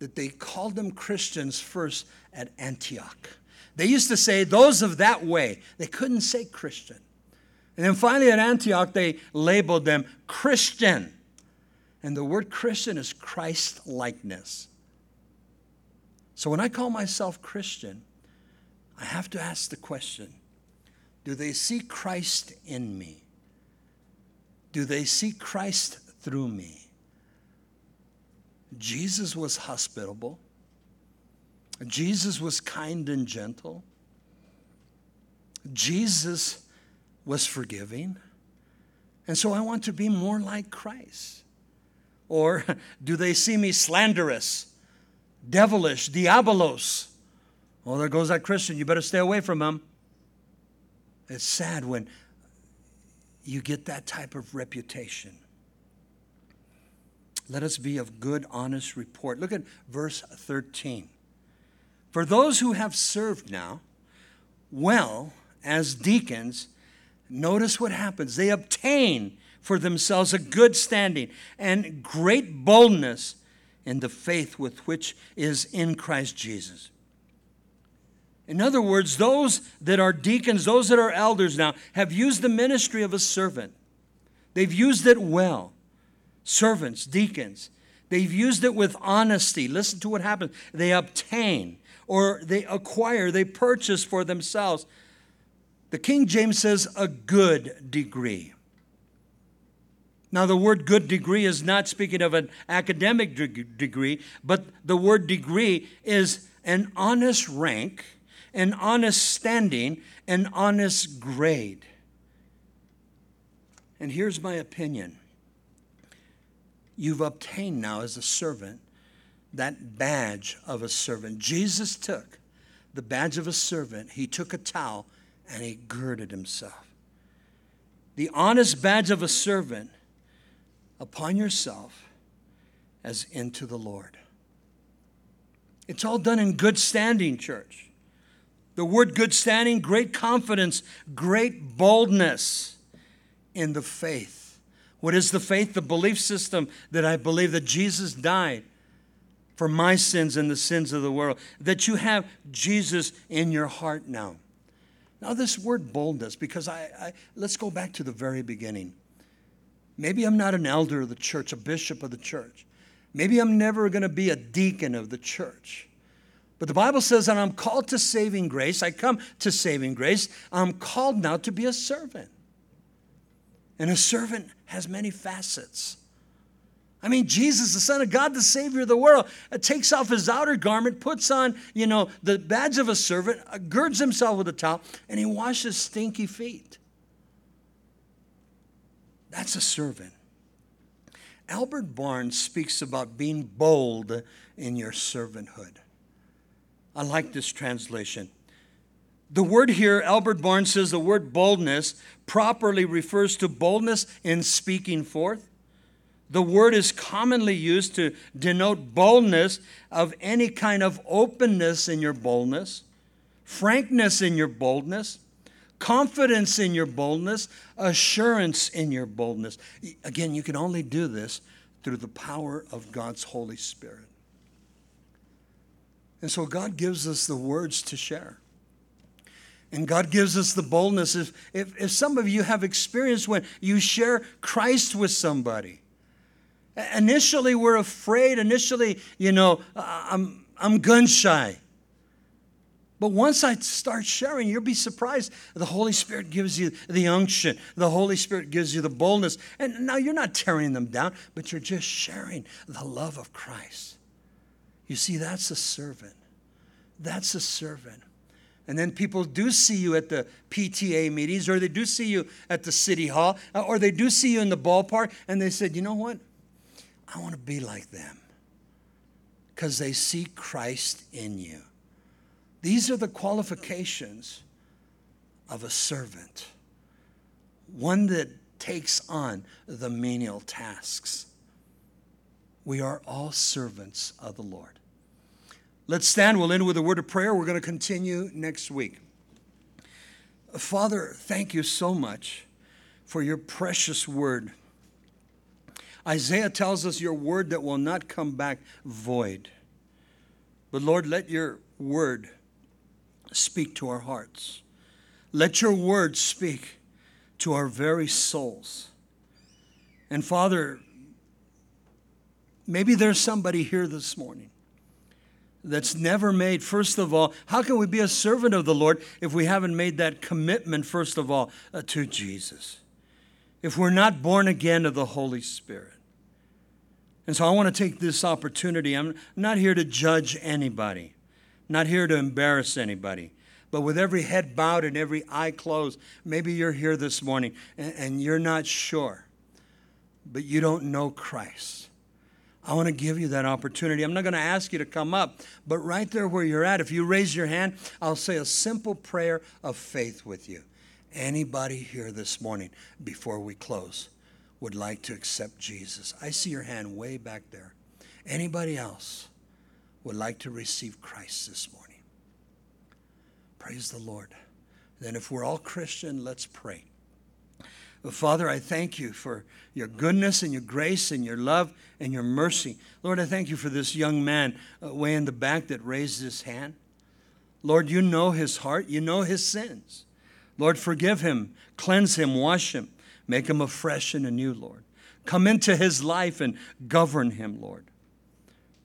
that they called them Christians first at Antioch. They used to say those of that way. They couldn't say Christian. And then finally at Antioch, they labeled them Christian. And the word Christian is Christ likeness. So when I call myself Christian, I have to ask the question do they see Christ in me? Do they see Christ through me? Jesus was hospitable. Jesus was kind and gentle. Jesus was forgiving. And so I want to be more like Christ. Or do they see me slanderous, devilish, diabolos? Oh, there goes that Christian. You better stay away from him. It's sad when you get that type of reputation. Let us be of good, honest report. Look at verse 13. For those who have served now well as deacons, notice what happens. They obtain for themselves a good standing and great boldness in the faith with which is in Christ Jesus. In other words, those that are deacons, those that are elders now, have used the ministry of a servant. They've used it well servants, deacons. They've used it with honesty. Listen to what happens. They obtain or they acquire, they purchase for themselves. The King James says a good degree. Now, the word good degree is not speaking of an academic degree, but the word degree is an honest rank, an honest standing, an honest grade. And here's my opinion you've obtained now as a servant that badge of a servant. Jesus took the badge of a servant, he took a towel and he girded himself. The honest badge of a servant upon yourself as into the Lord. It's all done in good standing, church. The word good standing, great confidence, great boldness in the faith. What is the faith? The belief system that I believe that Jesus died for my sins and the sins of the world, that you have Jesus in your heart now. Now, this word boldness, because I, I let's go back to the very beginning. Maybe I'm not an elder of the church, a bishop of the church. Maybe I'm never going to be a deacon of the church. But the Bible says that I'm called to saving grace. I come to saving grace. I'm called now to be a servant. And a servant has many facets. I mean, Jesus, the Son of God, the Savior of the world, uh, takes off his outer garment, puts on, you know, the badge of a servant, uh, girds himself with a towel, and he washes stinky feet. That's a servant. Albert Barnes speaks about being bold in your servanthood. I like this translation. The word here, Albert Barnes says the word boldness properly refers to boldness in speaking forth. The word is commonly used to denote boldness of any kind of openness in your boldness, frankness in your boldness, confidence in your boldness, assurance in your boldness. Again, you can only do this through the power of God's Holy Spirit. And so God gives us the words to share. And God gives us the boldness. If, if, if some of you have experienced when you share Christ with somebody, initially we're afraid, initially, you know, I'm, I'm gun shy. But once I start sharing, you'll be surprised. The Holy Spirit gives you the unction, the Holy Spirit gives you the boldness. And now you're not tearing them down, but you're just sharing the love of Christ. You see, that's a servant. That's a servant. And then people do see you at the PTA meetings, or they do see you at the city hall, uh, or they do see you in the ballpark, and they said, you know what? I want to be like them. Because they see Christ in you. These are the qualifications of a servant, one that takes on the menial tasks. We are all servants of the Lord. Let's stand. We'll end with a word of prayer. We're going to continue next week. Father, thank you so much for your precious word. Isaiah tells us your word that will not come back void. But Lord, let your word speak to our hearts. Let your word speak to our very souls. And Father, maybe there's somebody here this morning that's never made, first of all, how can we be a servant of the Lord if we haven't made that commitment, first of all, uh, to Jesus? If we're not born again of the Holy Spirit. And so I want to take this opportunity. I'm not here to judge anybody not here to embarrass anybody. But with every head bowed and every eye closed, maybe you're here this morning and, and you're not sure, but you don't know Christ. I want to give you that opportunity. I'm not going to ask you to come up, but right there where you're at, if you raise your hand, I'll say a simple prayer of faith with you. Anybody here this morning before we close would like to accept Jesus? I see your hand way back there. Anybody else? Would like to receive Christ this morning. Praise the Lord. Then, if we're all Christian, let's pray. Father, I thank you for your goodness and your grace and your love and your mercy. Lord, I thank you for this young man uh, way in the back that raised his hand. Lord, you know his heart, you know his sins. Lord, forgive him, cleanse him, wash him, make him afresh and anew, Lord. Come into his life and govern him, Lord.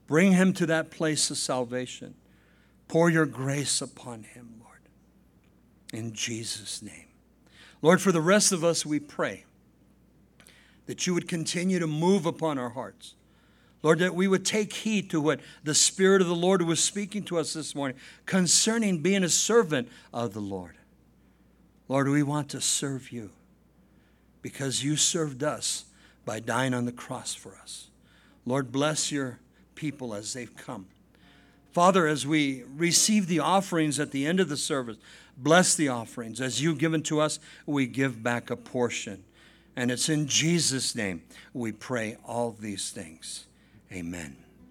Bring him to that place of salvation. Pour your grace upon him, Lord. In Jesus' name. Lord, for the rest of us, we pray that you would continue to move upon our hearts. Lord, that we would take heed to what the Spirit of the Lord was speaking to us this morning concerning being a servant of the Lord. Lord, we want to serve you. because you served us by dying on the cross for us. Lord, bless your people as they've come. Father, as we receive the offerings at the end of the service, bless the offerings. As you've given to us, we give back a portion. And it's in Jesus' name we pray all these things. Amen.